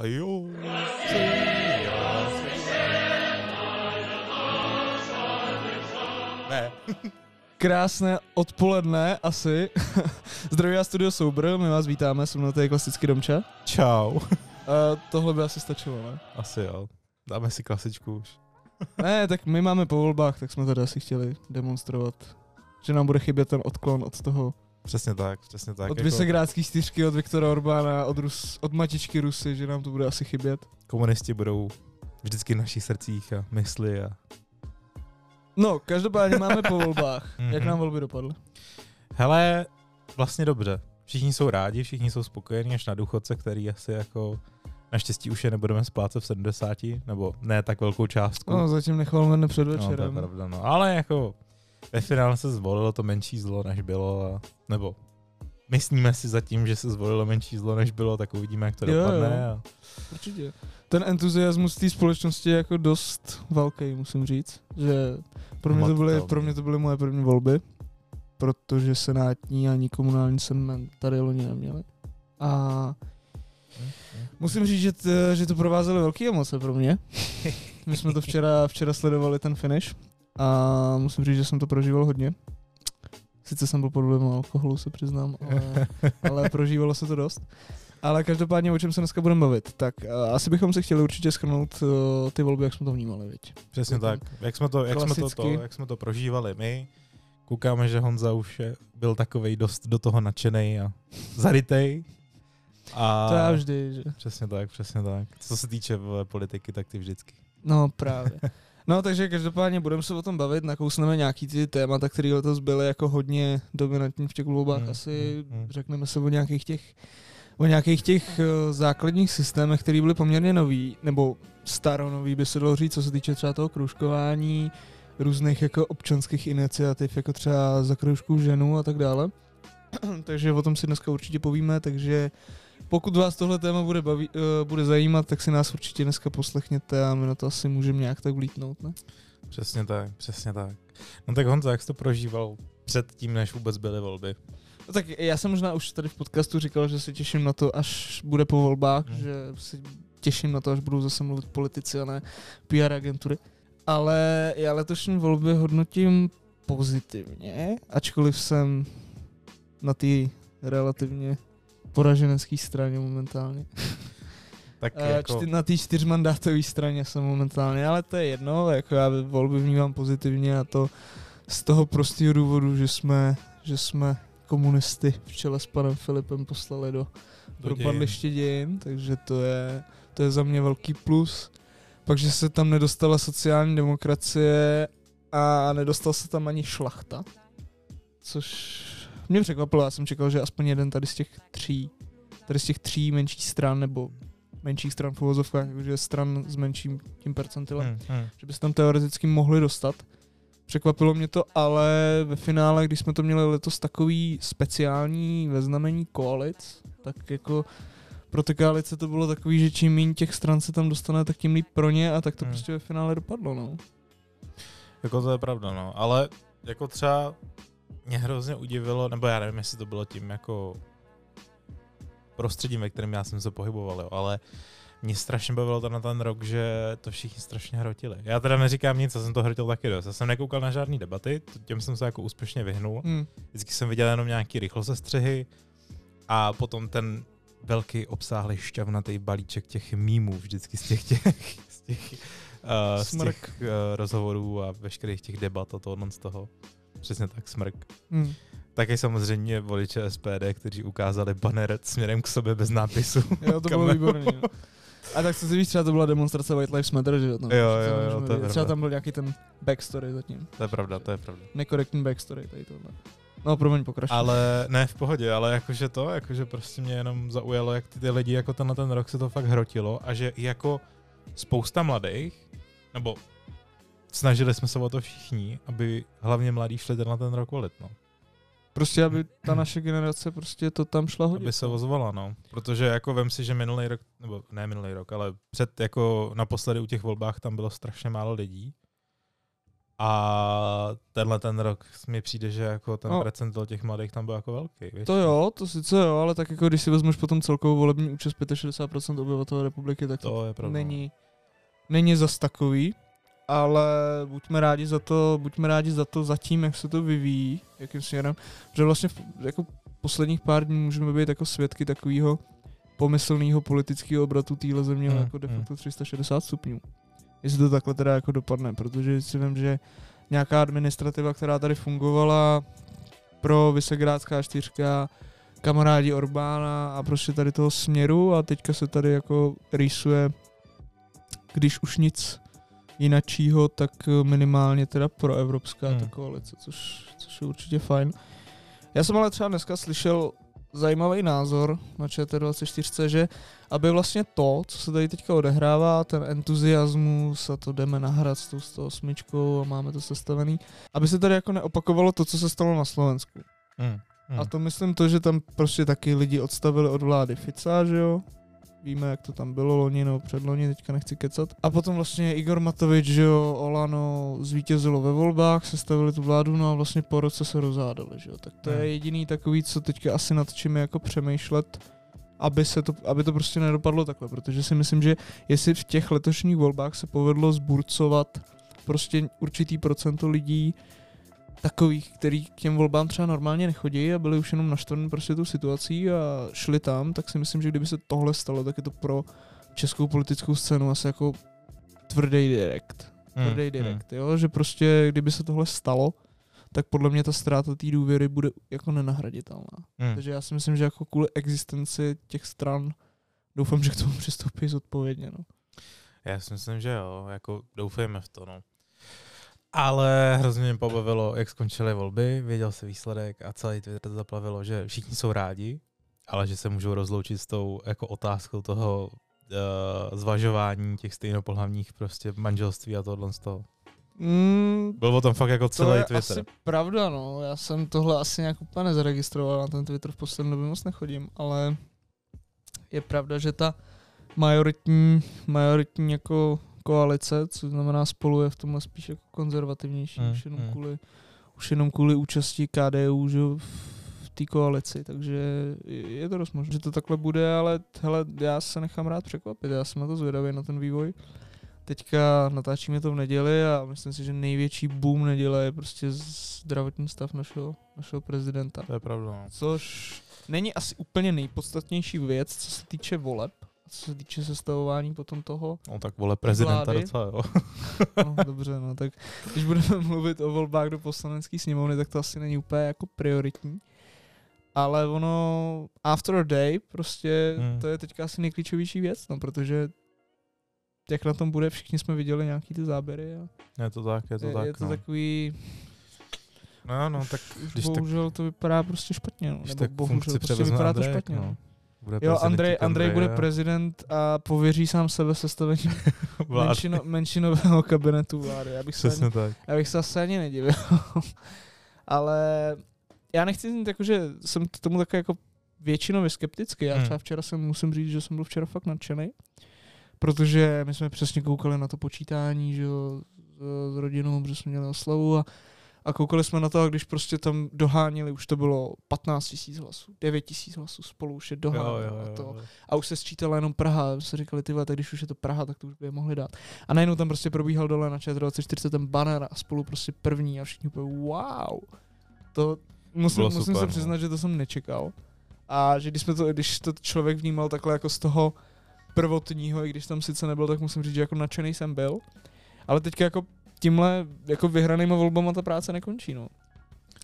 A jo. Ne. Krásné odpoledne asi. Zdraví vás Studio Soubr, my vás vítáme, jsem na té klasický domče. Čau. Uh, tohle by asi stačilo, ne? Asi jo. Dáme si klasičku už. ne, tak my máme po volbách, tak jsme tady asi chtěli demonstrovat, že nám bude chybět ten odklon od toho. Přesně tak, přesně tak. Od jako... Vysegrádský čtyřky, od Viktora Orbána, od, Rus, od Matičky Rusy, že nám to bude asi chybět. Komunisti budou vždycky v našich srdcích a mysli a... No, každopádně máme po volbách. Jak nám volby dopadly? Hele, vlastně dobře. Všichni jsou rádi, všichni jsou spokojení, až na důchodce, který asi jako Naštěstí už je nebudeme splácet v 70, nebo ne tak velkou částku. No, zatím nechvalme před večerem. No, to je pravda, no. Ale jako ve finále se zvolilo to menší zlo, než bylo, a, nebo myslíme si zatím, že se zvolilo menší zlo, než bylo, tak uvidíme, jak to jo, dopadne. Jo. A... Určitě. Ten entuziasmus té společnosti je jako dost velký, musím říct. Že pro mě, to byly, pro mě to byly moje první volby, protože senátní ani komunální jsem tady loni neměli. A Musím říct, že, t, že to provázely velké emoce pro mě. My jsme to včera, včera sledovali, ten finish. A musím říct, že jsem to prožíval hodně. Sice jsem byl pod vlivem alkoholu, se přiznám, ale, ale prožívalo se to dost. Ale každopádně, o čem se dneska budeme bavit, tak uh, asi bychom se chtěli určitě schrnout uh, ty volby, jak jsme to vnímali, viď? Přesně jako tak. Jak jsme, to, jak, jsme to, to, jak jsme to prožívali my, koukáme, že Honza už je, byl takovej dost do toho nadšený a zarytej. A to já vždy, že? Přesně tak, přesně tak. Co se týče politiky, tak ty vždycky. No právě. No takže každopádně budeme se o tom bavit, nakousneme nějaký ty témata, které letos byly jako hodně dominantní v těch volbách. Mm, Asi mm, mm. řekneme se o nějakých těch o nějakých těch uh, základních systémech, které byly poměrně nový, nebo staronový by se dalo říct, co se týče třeba toho kružkování, různých jako občanských iniciativ, jako třeba za kroužku ženu a tak dále. takže o tom si dneska určitě povíme, takže pokud vás tohle téma bude, baví, uh, bude zajímat, tak si nás určitě dneska poslechněte a my na to asi můžeme nějak tak vlítnout, ne? Přesně tak, přesně tak. No tak Honza, jak jsi to prožíval před tím, než vůbec byly volby? No tak já jsem možná už tady v podcastu říkal, že se těším na to, až bude po volbách, hmm. že si těším na to, až budou zase mluvit politici a ne PR agentury. Ale já letošní volby hodnotím pozitivně, ačkoliv jsem na té relativně poraženecké straně momentálně. Tak eh, jako... Čty, na té čtyřmandátové straně jsem momentálně, ale to je jedno, jako já volby vnímám pozitivně a to z toho prostého důvodu, že jsme, že jsme komunisty v čele s panem Filipem poslali do, do propadliště dějin, takže to je, to je za mě velký plus. Pak, že se tam nedostala sociální demokracie a nedostal se tam ani šlachta, což mě překvapilo, já jsem čekal, že aspoň jeden tady z těch tří, tady z těch tří menších stran, nebo menších stran v uvozovkách, jakože stran s menším tím percentilem, hmm, hmm. že by se tam teoreticky mohli dostat. Překvapilo mě to, ale ve finále, když jsme to měli letos takový speciální ve znamení koalic, tak jako pro ty koalice to bylo takový, že čím méně těch stran se tam dostane, tak tím líp pro ně a tak to hmm. prostě ve finále dopadlo, no. Jako to je pravda, no, ale jako třeba mě hrozně udivilo, nebo já nevím, jestli to bylo tím jako prostředím, ve kterém já jsem se pohyboval, jo, ale mě strašně bavilo to na ten rok, že to všichni strašně hrotili. Já teda neříkám nic, já jsem to hrotil taky dost. Já jsem nekoukal na žádný debaty, těm jsem se jako úspěšně vyhnul. Hmm. Vždycky jsem viděl jenom nějaký rychlosestřihy a potom ten velký obsáhlý šťavnatý balíček těch mýmů vždycky z těch, těch, z těch, uh, z těch uh, rozhovorů a veškerých těch debat a tohle z toho. Přesně tak, smrk. Hmm. Také samozřejmě voliče SPD, kteří ukázali banner směrem k sobě bez nápisu. Jo, to bylo výborné. A tak co si víš, třeba to byla demonstrace White Lives Matter, že jo? jo, jo, jo, to je Třeba tam byl nějaký ten backstory zatím. To je pravda, to je pravda. Nekorektní backstory tady tohle. No, promiň, pokračuj. Ale ne, v pohodě, ale jakože to, jakože prostě mě jenom zaujalo, jak ty, ty lidi jako tenhle ten rok se to fakt hrotilo a že jako spousta mladých, nebo snažili jsme se o to všichni, aby hlavně mladí šli na ten rok volit, no. Prostě, aby ta naše generace prostě to tam šla hodit. Aby se no. ozvala, no. Protože jako vem si, že minulý rok, nebo ne minulý rok, ale před jako naposledy u těch volbách tam bylo strašně málo lidí. A tenhle ten rok mi přijde, že jako ten no. procentil těch mladých tam byl jako velký. Víš? To jo, to sice jo, ale tak jako když si vezmeš potom celkovou volební účast 65% obyvatel republiky, tak to, to je není, není zas takový. Ale buďme rádi za to, buďme rádi za to zatím, jak se to vyvíjí, jakým směrem. Protože vlastně v, jako posledních pár dní můžeme být jako svědky takového pomyslného politického obratu téhle země hmm, jako de hmm. facto 360 stupňů jestli to takhle teda jako dopadne, protože si vím, že nějaká administrativa, která tady fungovala pro Vysegrádská čtyřka, kamarádi Orbána a prostě tady toho směru a teďka se tady jako rýsuje, když už nic jinačího, tak minimálně teda pro evropská hmm. ta koalice, což, což je určitě fajn. Já jsem ale třeba dneska slyšel zajímavý názor na ČT24, že aby vlastně to, co se tady teďka odehrává, ten entuziasmus a to jdeme nahrát s tou 108 a máme to sestavený, aby se tady jako neopakovalo to, co se stalo na Slovensku. Hmm. Hmm. A to myslím to, že tam prostě taky lidi odstavili od vlády Fica, že jo, Víme, jak to tam bylo loni nebo předloni, teďka nechci kecat. A potom vlastně Igor Matovič, že jo, Olano zvítězilo ve volbách, sestavili tu vládu, no a vlastně po roce se rozhádali, že jo. Tak to je hmm. jediný takový, co teďka asi nad čím jako přemýšlet, aby, se to, aby to prostě nedopadlo takhle, protože si myslím, že jestli v těch letošních volbách se povedlo zburcovat prostě určitý procento lidí, takových, který k těm volbám třeba normálně nechodí a byli už jenom naštvaní prostě tu situací a šli tam, tak si myslím, že kdyby se tohle stalo, tak je to pro českou politickou scénu asi jako tvrdý direkt. Hmm, tvrdý hmm, direkt, hmm. jo, že prostě kdyby se tohle stalo, tak podle mě ta ztráta té důvěry bude jako nenahraditelná. Hmm. Takže já si myslím, že jako kvůli existenci těch stran doufám, že k tomu přistoupí zodpovědně. No. Já si myslím, že jo, jako doufejme v to, no. Ale hrozně mě pobavilo, jak skončily volby, věděl se výsledek a celý Twitter zaplavilo, že všichni jsou rádi, ale že se můžou rozloučit s tou jako otázkou toho uh, zvažování těch stejnopohlavních prostě manželství a tohle z toho. Mm, Byl o tom fakt jako celý to je Twitter. asi pravda, no. Já jsem tohle asi nějak úplně nezaregistroval, na ten Twitter v poslední době moc nechodím, ale je pravda, že ta majoritní, majoritní jako koalice, co znamená spolu je v tomhle spíš jako konzervativnější, hmm, už, jenom hmm. kvůli, už jenom kvůli účasti KDU že v té koalici, takže je to dost možné, že to takhle bude, ale hele, já se nechám rád překvapit, já jsem na to zvědavý, na ten vývoj. Teďka natáčíme to v neděli a myslím si, že největší boom neděle je prostě zdravotní stav našeho, našeho prezidenta. To je pravda. No. Což není asi úplně nejpodstatnější věc, co se týče voleb, co se týče sestavování potom toho. No tak vole prezidenta vlády. docela, jo. no dobře, no tak když budeme mluvit o volbách do poslanecké sněmovny, tak to asi není úplně jako prioritní. Ale ono, after a day, prostě hmm. to je teďka asi nejklíčovější věc, no, protože jak na tom bude, všichni jsme viděli nějaký ty záběry. A je to tak, je to je, tak. Je to no. takový... No, no, tak když bohužel tak, to vypadá prostě špatně, no. Nebo bohužel prostě vypadá to špatně. No. Bude jo, Andrej, Andrej bude prezident a pověří sám sebe sestavením menšino, menšinového kabinetu vlády. Já bych, se ani, tak. já bych se asi ani nedivil. Ale já nechci říct, jako, že jsem k tomu takový jako většinově skeptický. Já hmm. třeba včera jsem, musím říct, že jsem byl včera fakt nadšený, protože my jsme přesně koukali na to počítání, že jo, s, s rodinou, protože jsme měli oslavu a a koukali jsme na to, když prostě tam doháněli, už to bylo 15 tisíc hlasů, 9 tisíc hlasů spolu už je doháněli a to. A už se sčítala jenom Praha, a se říkali, ty tak když už je to Praha, tak to už by je mohli dát. A najednou tam prostě probíhal dole na ČT24 ten banner a spolu prostě první a všichni úplně wow. To musím, musím super, se no. přiznat, že to jsem nečekal. A že když, jsme to, když to člověk vnímal takhle jako z toho prvotního, i když tam sice nebyl, tak musím říct, že jako nadšený jsem byl. Ale teďka jako tímhle jako vyhranýma volbama ta práce nekončí, no.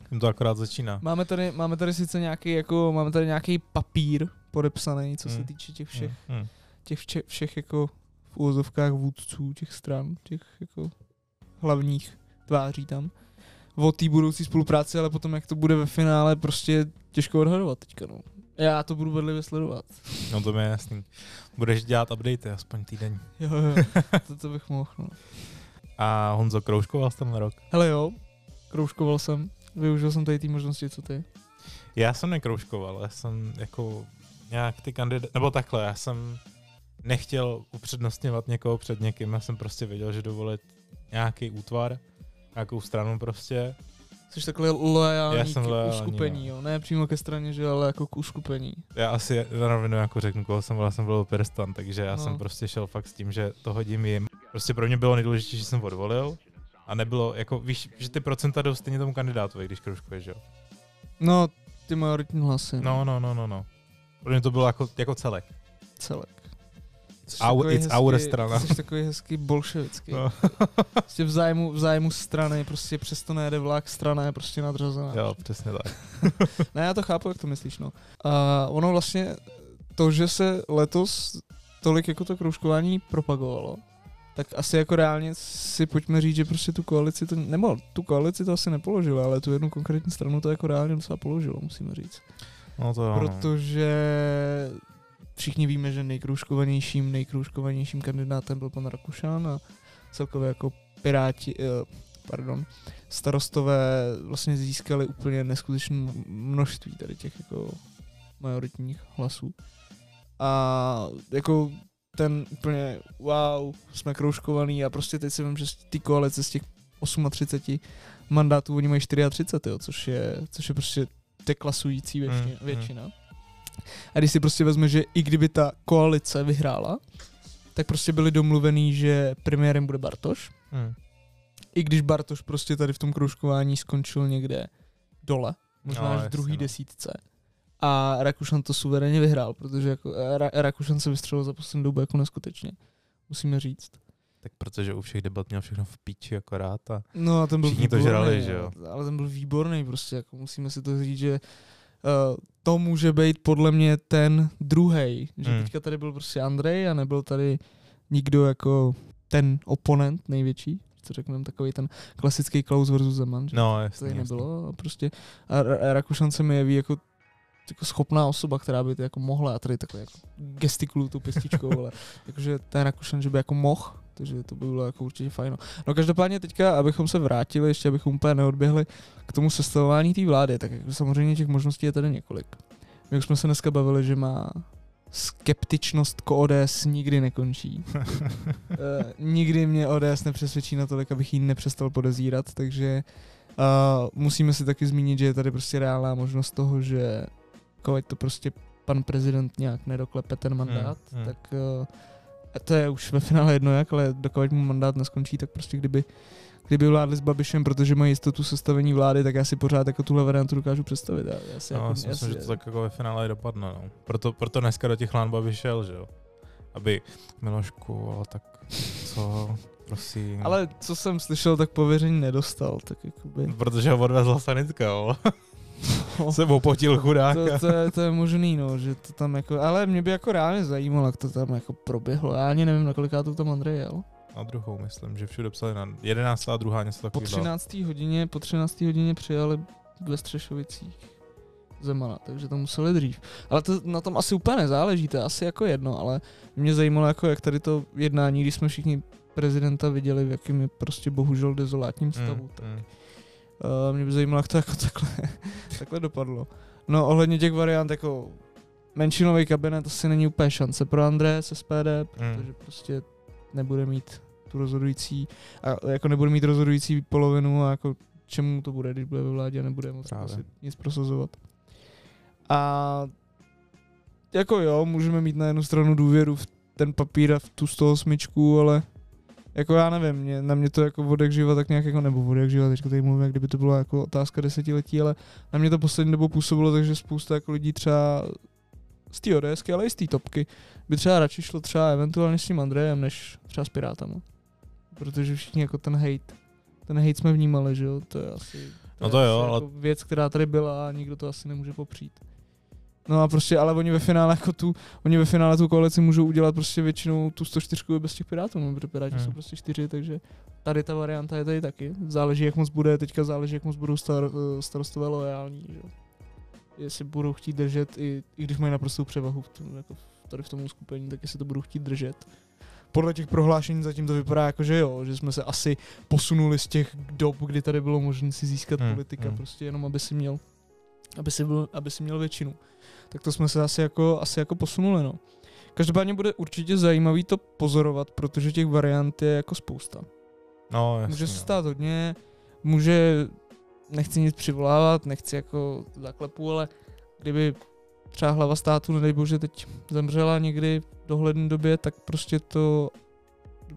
Tím to akorát začíná. Máme tady, máme tady sice nějaký, jako, máme tady nějaký papír podepsaný, co hmm. se týče těch všech, hmm. hmm. těch vše, všech jako v úvozovkách vůdců těch stran, těch jako hlavních tváří tam o té budoucí spolupráci, ale potom jak to bude ve finále, prostě těžko odhadovat teďka, no. Já to budu bedlivě sledovat. No to mi je jasný. Budeš dělat updaty aspoň týden. Jo, jo, to, to bych mohl, no. A Honzo, kroužkoval jsi ten rok? Hele jo, kroužkoval jsem. Využil jsem tady ty možnosti, co ty. Já jsem nekroužkoval, já jsem jako nějak ty kandidáty, nebo takhle, já jsem nechtěl upřednostňovat někoho před někým, já jsem prostě věděl, že dovolit nějaký útvar nějakou stranu prostě. Jsi takhle loajální Já jsem k loajální, uskupení, no. jo. Ne přímo ke straně, že ale jako k uskupení. Já asi na rovinu jako řeknu, koho jsem byl, já jsem byl Pirstan, takže já No. jsem prostě šel fakt s tím, že to hodím jim. Prostě pro mě bylo nejdůležitější, že jsem odvolil a nebylo, jako víš, že ty procenta jdou stejně tomu kandidátovi, když kroužkuješ, že jo? No, ty majoritní hlasy. No, no, no, no, no. Pro mě to bylo jako, jako celek. Celek. Jsi Our- it's our strana. Jsi takový hezký bolševický. No. Prostě v zájmu, v zájmu strany, prostě přesto nejede vlak, strana je prostě nadřazená. jo, přesně tak. Ne, já to chápu, jak to myslíš, no. A ono vlastně, to, že se letos tolik jako to kroužkování propagovalo, tak asi jako reálně si pojďme říct, že prostě tu koalici to, nebo tu koalici to asi nepoložilo, ale tu jednu konkrétní stranu to jako reálně docela položilo, musíme říct. No to jo, no. Všichni víme, že nejkroužkovanějším, nejkroužkovanějším kandidátem byl pan Rakušan a celkově jako piráti, eh, pardon, starostové vlastně získali úplně neskutečné množství tady těch jako majoritních hlasů. A jako ten úplně wow, jsme kroužkovaný a prostě teď si vím, že té koalice z těch 38 mandátů oni mají 34, jo, což je, což je prostě deklasující většina. Mm, mm. většina. A když si prostě vezme, že i kdyby ta koalice vyhrála, tak prostě byli domluvený, že premiérem bude Bartoš. Hmm. I když Bartoš prostě tady v tom kroužkování skončil někde dole, možná No, až v druhý no. desítce. A Rakušan to suverénně vyhrál, protože jako Ra- Rakušan se vystřelil za poslední dobu jako neskutečně. Musíme říct. Tak protože u všech debat měl všechno v píči akorát a No a ten byl Všichni to výborný, žrali, že jo? Ale ten byl výborný, prostě jako musíme si to říct, že to může být podle mě ten druhý, že Hmm. teďka tady byl prostě Andrej a nebyl tady nikdo jako ten oponent největší, co řekneme, takový ten klasický Klaus versus Zeman, že no to jasně, tady nebylo a prostě a, Ra- a Rakušan se mi jeví jako jako schopná osoba, která by to jako mohla, a tady takhle jako gestikuluju tou pěstičkou, ale jakože ten Rakušan, že by jako mohl, takže to by bylo jako určitě fajn. No každopádně teďka, abychom se vrátili, ještě abychom úplně neodběhli k tomu sestavování té vlády, tak jako samozřejmě těch možností je tady několik. My už jsme se dneska bavili, že má skeptičnost k ODS nikdy nekončí. uh, nikdy mě ODS nepřesvědčí natolik, abych ji nepřestal podezírat, takže uh, musíme si taky zmínit, že je tady prostě reálná možnost toho, že pokud to prostě pan prezident nějak nedoklepe ten mandát, Hmm, hmm. tak uh, to je už ve finále jedno jak, ale dokud mu mandát neskončí, tak prostě kdyby kdyby vládli s Babišem, protože mají jistotu sestavení vlády, tak já si pořád jako tuhle variantu dokážu představit. Já, já si No, jako, já si myslím, že to tak jako ve finále dopadne, no. Proto, proto dneska do těch lánba vyšel, že jo. Aby Milošku, ale tak co, prosím. Ale co jsem slyšel, tak pověření nedostal, tak jakoby... Protože ho odvezla sanitka, jo. Se opotil chudák. To, to, je, to je možný, no, že to tam jako, ale mě by jako reálně zajímalo, jak to tam jako proběhlo. Já ani nevím, na koliká to tam Andrej jel. Na druhou, myslím, že všude psali na 11. a druhá něco Po takového. 13. hodině, po 13. hodině přijali ve Střešovicích Zemana, takže to museli dřív. Ale to na tom asi úplně nezáleží, to je asi jako jedno, ale mě zajímalo, jako jak tady to jednání, když jsme všichni prezidenta viděli, v jakým je prostě bohužel dezolátním stavu, Mm, tak mm. Uh, mě by zajímalo, jak to jako takhle, takhle dopadlo. No ohledně těch variant, jako menšinový kabinet asi není úplně šance pro André z SPD, protože prostě nebude mít tu rozhodující, a jako nebude mít rozhodující polovinu a jako čemu to bude, když bude ve vládě a nebude moc asi nic prosazovat. A jako jo, můžeme mít na jednu stranu důvěru v ten papír a v tu 108, ale jako já nevím, mě, na mě to jako vodek živa tak nějak jako, nebo vodek živa, teďka tady mluvím, jak kdyby to byla jako otázka desetiletí, ale na mě to poslední dobou působilo, takže spousta jako lidí třeba z té ODSky, ale i z té topky, by třeba radši šlo třeba eventuálně s tím Andrejem, než třeba s Pirátama. Protože všichni jako ten hate, ten hate jsme vnímali, že jo, to je asi, No je to jo, asi ale- jako věc, která tady byla a nikdo to asi nemůže popřít. No a prostě, ale oni ve finále jako tu, oni ve finále tu koalici můžou udělat prostě většinou tu 104 bez těch Pirátů, no, protože Piráti Hmm. jsou prostě čtyři, takže tady ta varianta je tady taky. Záleží, jak moc bude, teďka záleží, jak moc budou star, eh, starostové loajální, že jo. Jestli budou chtít držet, i, i když mají naprostou převahu v tom, jako tady v tom uskupení, tak jestli to budou chtít držet. Podle těch prohlášení zatím to vypadá jako, že jo, že jsme se asi posunuli z těch dob, kdy tady bylo možné si získat Hmm, politika, hmm. prostě jenom aby si měl, aby si, byl, aby si měl většinu. Tak to jsme se asi jako, asi jako posunuli, no. Každopádně bude určitě zajímavý to pozorovat, protože těch variant je jako spousta. No, jasně, Může se no. stát hodně. může, nechci nic přivolávat, nechci jako zaklepu, ale kdyby třeba hlava státu, nedej bože, teď zemřela někdy v dohledné době, tak prostě to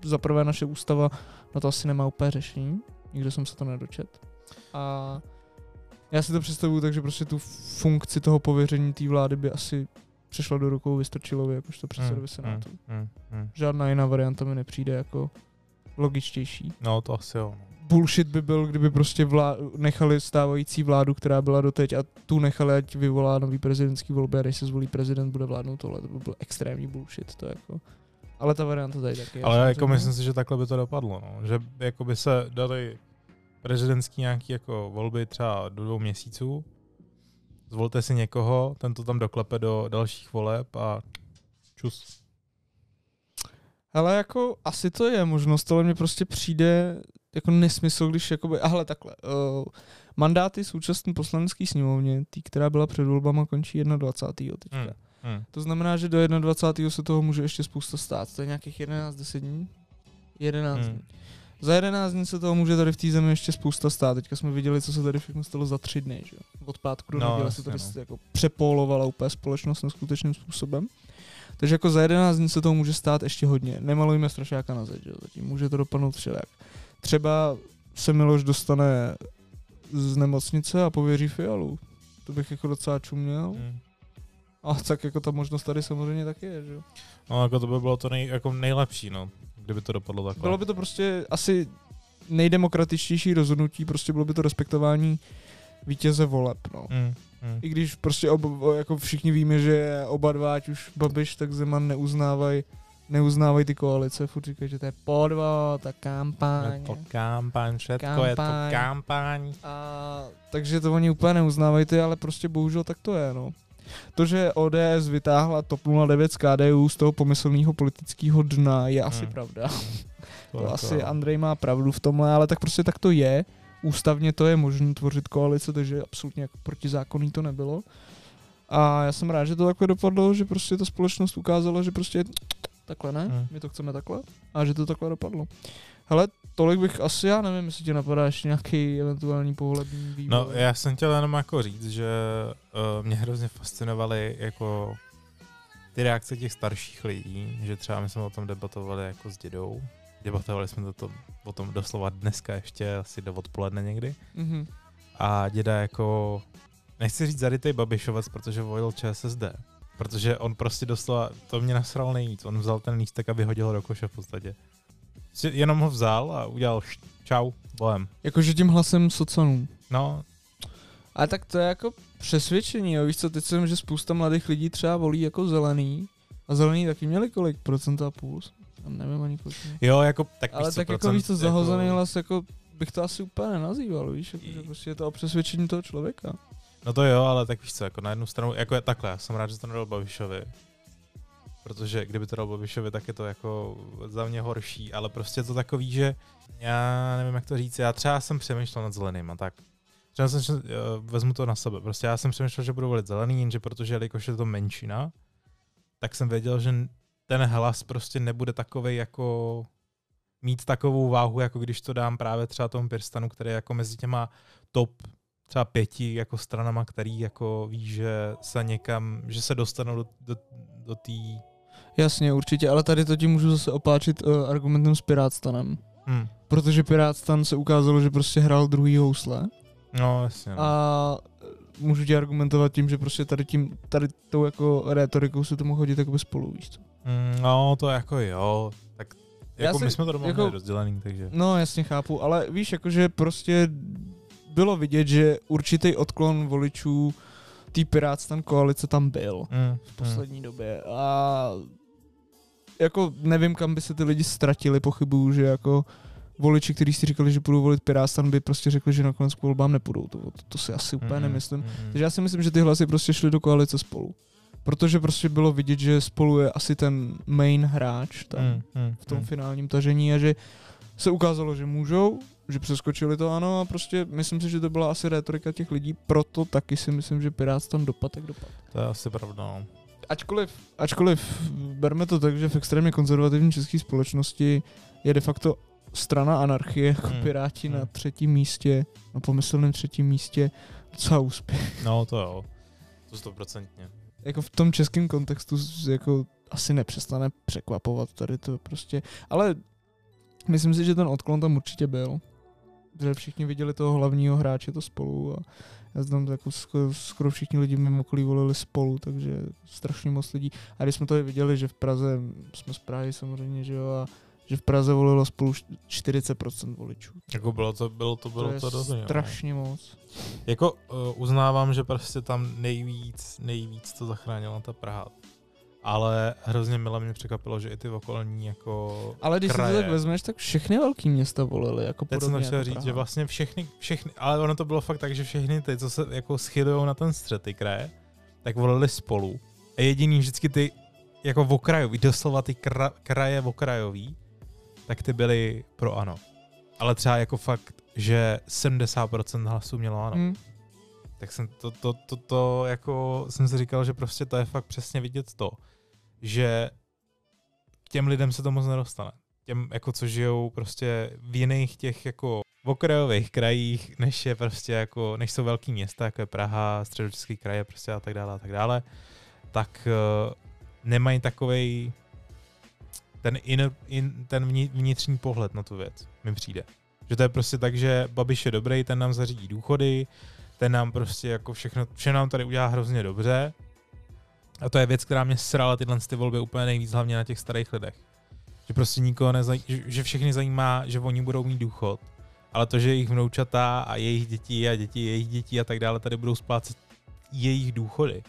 za prvé naše ústava na to asi nemá úplně řešení. Nikdo jsem se to nedočet. A já si to představuju tak, že prostě tu funkci toho pověření té vlády by asi přešla do rukou Vystrčilovi jakožto předsedovi hmm, Senátu. Hmm, hmm, hmm. Žádná jiná varianta mi nepřijde jako logičtější. No to asi jo. Bullshit by byl, kdyby prostě vlá- nechali stávající vládu, která byla doteď a tu nechali, ať vyvolá nový prezidentský volby a než se zvolí prezident, bude vládnout tohle. To by byl extrémní bullshit. To jako. Ale ta varianta tady taky. Ale jako myslím si, že takhle by to dopadlo. No. Že jako by se dali prezidentský nějaký jako volby třeba do dvou měsíců. Zvolte si někoho, ten to tam doklepe do dalších voleb a čus. Ale jako asi to je možnost, ale mně prostě přijde jako nesmysl, když jakoby, ahle takhle, uh, mandáty současné poslanecké sněmovně, tý, která byla před volbama, končí 21. teďka. Hmm. Hmm. To znamená, že do 21. se toho může ještě spousta stát. To je nějakých 11-10 dní? 11 hmm. dní. Za 11 dní se toho může tady v té zemi ještě spousta stát. Teďka jsme viděli, co se tady všechno stalo za tři dny. Že? Od pátku do no, neděle se tady no. jako přepolovala úplně společnost neskutečným způsobem. Takže jako za 11 dní se toho může stát ještě hodně. Nemalujme strašáka na zeď, že? zatím může to dopadnout všelijak. Třeba se Miloš dostane z nemocnice a pověří Fialu. To bych jako docela čuměl. Hmm. A tak jako ta možnost tady samozřejmě taky je, že jo. No jako to by bylo to nej, jako nejlepší, no, kdyby to dopadlo takhle. Bylo by to prostě asi nejdemokratičtější rozhodnutí, prostě bylo by to respektování vítěze voleb, no. Mm, mm. I když prostě ob, jako všichni víme, že oba dva, ať už Babiš, tak Zeman neuznávají neuznávají ty koalice, furt říkají, že to je podvod, ta kampaň. Je to kampaň, všetko kampaň. je to kampaň. A, takže to oni úplně neuznávají ty, ale prostě bohužel tak to je, no. To, že ODS vytáhla TOP 09 z KDU z toho pomyslného politického dna, je asi hmm. pravda. to, to asi Andrej má pravdu v tomhle, ale tak prostě tak to je. Ústavně to je možné tvořit koalice, takže absolutně jako protizákonný to nebylo. A já jsem rád, že to takhle dopadlo, že prostě ta společnost ukázala, že prostě takhle ne, hmm. my to chceme takhle a že to takhle dopadlo. Hele, tolik bych asi, já nevím, jestli ti napadá ještě nějaký eventuální pohledný vývoj. No, já jsem chtěl jenom jako říct, že uh, mě hrozně fascinovaly jako ty reakce těch starších lidí, že třeba my jsme o tom debatovali jako s dědou, debatovali jsme to, to o tom doslova dneska ještě, asi do odpoledne někdy. Mm-hmm. A děda jako, nechci říct zarytej Babišovec, protože volil ČSSD, protože on prostě doslova, to mě nasral nejvíc, on vzal ten lístek a vyhodil ho do koše v podstatě jenom ho vzal a udělal š- čau, bohem. Jakože tím hlasem socanů. No. A tak to je jako přesvědčení, jo. víš co, teď jsem, že spousta mladých lidí třeba volí jako zelený, a zelený taky měli kolik procent a půl? Já nevím ani kolik. Jo, jako tak Ale tak jako víš co, zahozený jako... hlas, jako bych to asi úplně nenazýval, víš, jako, že prostě je to o přesvědčení toho člověka. No to jo, ale tak víš co, jako na jednu stranu, jako je takhle, jsem rád, že to nedal Babišovi, protože kdyby to dal Babišovi, tak je to jako za mě horší, ale prostě to takový, že já nevím, jak to říct, já třeba jsem přemýšlel nad zeleným a tak. Třeba jsem, uh, vezmu to na sebe, prostě já jsem přemýšlel, že budu volit zelený, jenže protože jelikož je to menšina, tak jsem věděl, že ten hlas prostě nebude takový jako mít takovou váhu, jako když to dám právě třeba tomu Pirstanu, který jako mezi těma top třeba pěti jako stranama, který jako ví, že se někam, že se dostanou do, do, do té Jasně, určitě, ale tady to ti můžu zase opáčit uh, argumentem s Pirátstanem. Hmm. Protože Pirátstan se ukázalo, že prostě hrál druhý housle. No, jasně. No. A můžu ti argumentovat tím, že prostě tady tím, tady tou jako retorikou se tomu chodit jako spolu, víš co? Mm, no, to jako jo, tak jako si, my jsme to doma jako, rozdělený, takže. No, jasně chápu, ale víš, jakože prostě bylo vidět, že určitý odklon voličů té Pirátstan koalice tam byl mm, v poslední mm. době a jako nevím, kam by se ty lidi ztratili, pochybuju, že jako voliči, kteří si říkali, že budou volit Pirátstan, by prostě řekli, že nakonec k volbám nepůjdou. To, to, to si asi úplně mm, nemyslím. Mm, Takže já si myslím, že ty hlasy prostě šly do koalice spolu. Protože prostě bylo vidět, že spolu je asi ten main hráč tam mm, mm, v tom mm. finálním tažení a že se ukázalo, že můžou, že přeskočili to ano a prostě myslím si, že to byla asi retorika těch lidí, proto taky si myslím, že Pirát tam dopad, jak dopad. To je asi pravda, no ačkoliv, ačkoliv berme to tak, že v extrémně konzervativní české společnosti je de facto strana anarchie, jako hmm. Piráti hmm. na třetím místě, na pomyslném třetím místě, docela úspěch. No to jo, to stoprocentně. Jako v tom českém kontextu jako asi nepřestane překvapovat tady to prostě, ale myslím si, že ten odklon tam určitě byl. Že všichni viděli toho hlavního hráče to spolu a já znám jako skoro, skoro všichni lidi mimo okolí volili spolu, takže strašně moc lidí. A když jsme to viděli, že v Praze, jsme z Prahy samozřejmě, že jo, a že v Praze volilo spolu 40% voličů. Jako bylo to, bylo to, bylo to, to strašně moc. Jako uh, uznávám, že prostě tam nejvíc, nejvíc to zachránila ta Praha ale hrozně milé mě překvapilo, že i ty okolní jako Ale když kraje, si to tak vezmeš, tak všechny velké města volily, jako Teď jsem jako říct, že vlastně všechny, všechny, ale ono to bylo fakt tak, že všechny ty, co se jako schylují na ten střed, ty kraje, tak volili spolu. A jediný vždycky ty jako okrajový, doslova ty kra, kraje okrajový, tak ty byly pro ano. Ale třeba jako fakt, že 70% hlasů mělo ano. Hmm. Tak jsem to, to, to, to, jako jsem si říkal, že prostě to je fakt přesně vidět to, že k těm lidem se to moc nedostane. Těm, jako co žijou prostě v jiných těch jako v okrajových krajích, než je prostě jako, než jsou velký města, jako je Praha, středočeský kraje prostě a tak dále a tak dále, tak uh, nemají takovej ten, in, in, ten vnitřní pohled na tu věc, mi přijde. Že to je prostě tak, že Babiš je dobrý, ten nám zařídí důchody, ten nám prostě jako všechno, všechno nám tady udělá hrozně dobře, a to je věc, která mě srala tyhle ty volby úplně nejvíc, hlavně na těch starých lidech. Že prostě nikoho nezaj- že všechny zajímá, že oni budou mít důchod, ale to, že jejich vnoučata a jejich děti a děti jejich dětí a tak dále tady budou splácet jejich důchody,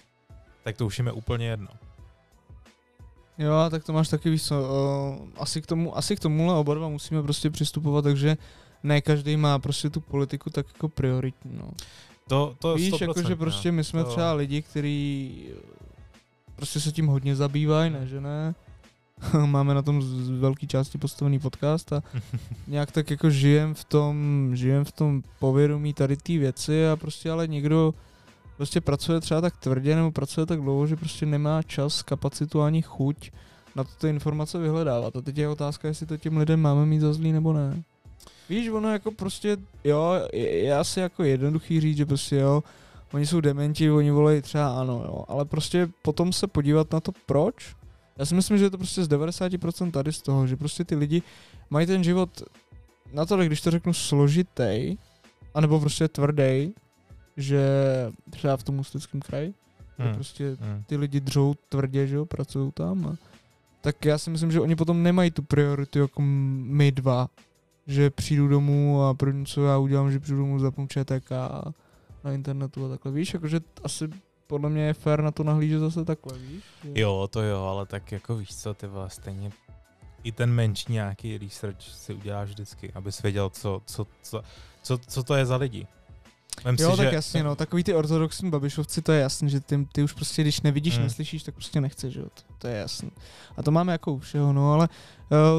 tak to už jim je úplně jedno. Jo, tak to máš taky víc uh, asi k tomu, asi k tomuhle oba dva musíme prostě přistupovat, takže ne každý má prostě tu politiku tak jako prioritní, no. To, to Víš, jako, že prostě my jsme to... třeba lidi, kteří prostě se tím hodně zabývají, ne, že ne. Máme na tom z velké části postavený podcast a nějak tak jako žijem v tom, žijem v tom povědomí tady ty věci a prostě ale někdo prostě pracuje třeba tak tvrdě nebo pracuje tak dlouho, že prostě nemá čas, kapacitu ani chuť na to ty informace vyhledávat. A teď je otázka, jestli to těm lidem máme mít za zlý nebo ne. Víš, ono jako prostě, jo, je asi jako jednoduchý říct, že prostě jo, oni jsou dementi, oni volají třeba ano, jo, ale prostě potom se podívat na to, proč. Já si myslím, že je to prostě z 90% tady z toho, že prostě ty lidi mají ten život na to, když to řeknu složitý, anebo prostě tvrdý, že třeba v tom ústeckém kraji, hmm. prostě hmm. ty lidi dřou tvrdě, že jo, pracují tam a tak já si myslím, že oni potom nemají tu prioritu jako my dva, že přijdu domů a první, co já udělám, že přijdu domů, zapnu ČTK a na internetu a takhle, víš, jakože asi podle mě je fér na to nahlížet zase takhle, víš? Že... Jo, to jo, ale tak jako víš co, ty vlastně stejně i ten menší nějaký research si uděláš vždycky, abys věděl, co, co, co, co, co to je za lidi. Vem jo, si, tak že... jasně, no, takový ty ortodoxní babišovci, to je jasný, že ty, ty už prostě, když nevidíš, hmm. neslyšíš, tak prostě nechceš, jo, to, to je jasný. A to máme jako u všeho, no, ale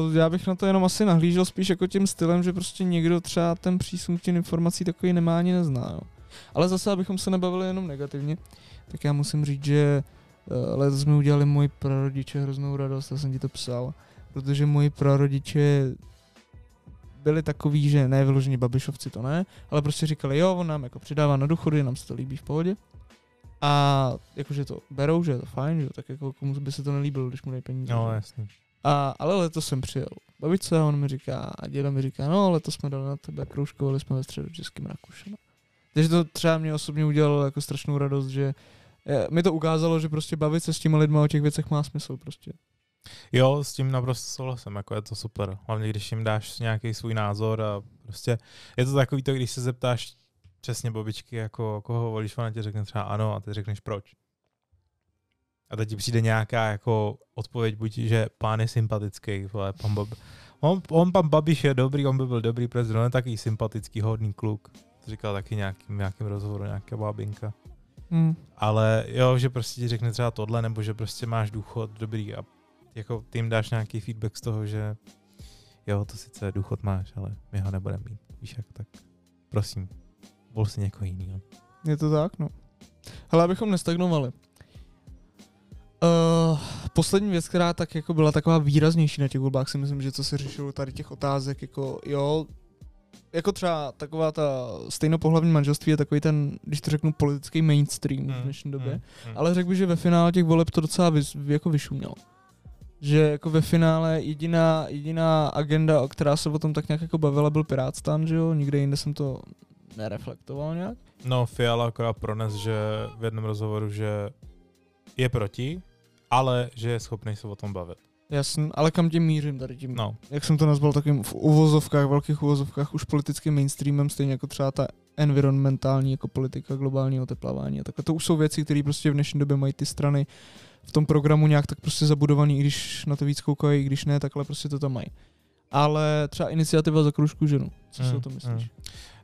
uh, já bych na to jenom asi nahlížel spíš jako tím stylem, že prostě někdo třeba ten přísun k těm informací takový nemá ani nezná, jo. Ale zase, abychom se nebavili jenom negativně, tak já musím říct, že uh, letos jsme udělali moji prarodiče hroznou radost, já jsem ti to psal, protože moji prarodiče byli takový, že ne vyloženě babišovci, to ne, ale prostě říkali, jo, on nám jako přidává na důchody, nám se to líbí v pohodě. A jakože to berou, že je to fajn, že tak jako komu by se to nelíbilo, když mu dají peníze. No, jasně. A, ale letos jsem přijel babice a on mi říká, a děda mi říká, no letos jsme dali na tebe kroužkovali jsme ve středu českým Rakušem. Takže to třeba mě osobně udělalo jako strašnou radost, že je, mi to ukázalo, že prostě bavit se s těma lidma o těch věcech má smysl prostě. Jo, s tím naprosto souhlasím, jako je to super. Hlavně když jim dáš nějaký svůj názor a prostě je to takový to, když se zeptáš přesně babičky, jako koho volíš, ona ti řekne třeba ano a ty řekneš proč. A teď ti přijde nějaká jako odpověď, buď, že pán je sympatický, vole, pan Bab... On, on, pan Babiš je dobrý, on by byl dobrý prezident, on je takový sympatický, hodný kluk. To říkal taky nějakým, nějakým rozhovoru, nějaká bábinka. Hmm. Ale jo, že prostě ti řekne třeba tohle, nebo že prostě máš důchod dobrý a jako ty jim dáš nějaký feedback z toho, že jo, to sice důchod máš, ale my ho nebudeme mít. Víš jak, tak prosím, vol si někoho jiného. Je to tak, no. Hele, abychom nestagnovali. Uh, poslední věc, která tak jako byla taková výraznější na těch volbách, si myslím, že co se řešilo tady těch otázek, jako jo, jako třeba taková ta stejnopohlavní manželství je takový ten, když to řeknu, politický mainstream v Mm, dnešní době. mm, mm. Ale řekl bych, že ve finále těch voleb to docela vys, jako vyšumělo. Že jako ve finále jediná, jediná agenda, která se o tom tak nějak jako bavila, byl Pirátstan, že jo? Nikde jinde jsem to nereflektoval nějak. No, Fiala akorát prones, že v jednom rozhovoru, že je proti, ale že je schopný se o tom bavit. Jasný, ale kam tím mířím tady tím, No, jak jsem to nazval, takovým v uvozovkách, velkých uvozovkách, už politickým mainstreamem, stejně jako třeba ta environmentální jako politika, globální oteplování a takhle. To už jsou věci, které prostě v dnešní době mají ty strany v tom programu nějak tak prostě zabudovaný, i když na to víc koukají, i když ne, takhle prostě to tam mají. Ale třeba iniciativa za kružku ženu. Co si Mm, o tom myslíš? mm.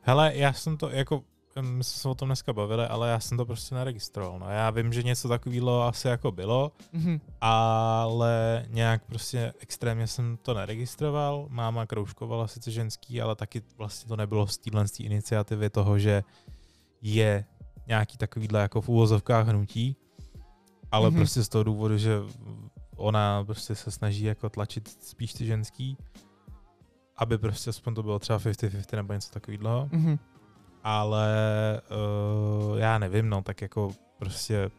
hele, já jsem to jako, my jsme se o tom dneska bavili, ale já jsem to prostě neregistroval. No. Já vím, že něco takového asi jako bylo, Mhm. ale nějak prostě extrémně jsem to neregistroval. Máma kroužkovala sice ženský, ale taky vlastně to nebylo z téhle iniciativy toho, že je nějaký takovýhle jako v úvozovkách hnutí, ale Mhm. mm-hmm. prostě z toho důvodu, že ona prostě se snaží jako tlačit spíš ty ženský, aby prostě aspoň to bylo třeba 50-50 nebo něco takového. Mhm. Ale uh, já nevím, no, tak jako prostě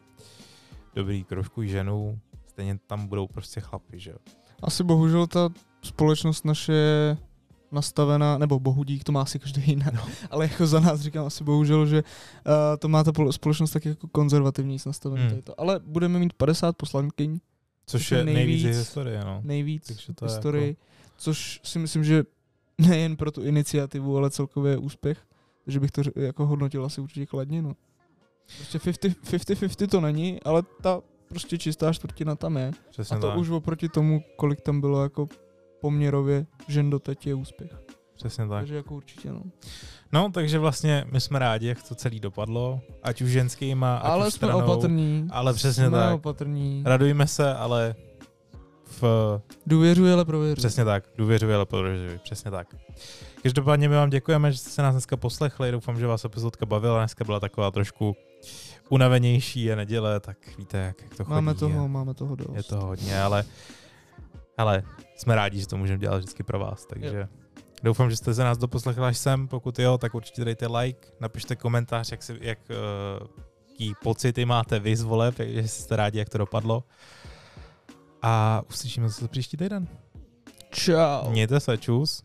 dobrý kroužku ženu, stejně tam budou prostě chlapi, že jo. Asi bohužel ta společnost naše je nastavená, nebo bohudík, to má asi každý jinak, no. ale jako za nás říkám asi bohužel, že uh, to má ta pol- společnost tak jako konzervativní nastavený Hmm. hmm. to. Ale budeme mít 50 poslankyň, Což Což je nejvíc, nejvíc- historie, no. nejvíc Takže v to historii, jako- což si myslím, že nejen pro tu iniciativu, ale celkově úspěch. Takže bych to jako hodnotil asi určitě kladně, no. Prostě 50 50-50 to není, ale ta prostě čistá čtvrtina tam je. Přesně A to tak. už oproti tomu, kolik tam bylo jako poměrově žen do teď je úspěch. Přesně tak. Takže jako určitě, no. No, takže vlastně my jsme rádi, jak to celý dopadlo, ať už ženskýma, ať Ale už jsme stranou, opatrní. ale přesně jsme tak. opatrní. Radujme se, ale v, Důvěřuji, ale prověřuji. přesně tak, důvěřuji, ale podržuji, přesně tak. Každopádně my vám děkujeme, že jste se nás dneska poslechli, doufám, že vás epizodka bavila, dneska byla taková trošku unavenější, je neděle, tak víte, jak, jak to chodí. Máme je- toho, máme toho dost. Je toho hodně, ale, ale jsme rádi, že to můžeme dělat vždycky pro vás, takže doufám, že jste se nás doposlechli až sem, pokud jo, tak určitě dejte like, napište komentář, jak, si, jak uh, jaký pocity máte vy z voleb, že jste rádi, jak to dopadlo. A uslyšíme se příští týden. Čau. Mějte se, čus.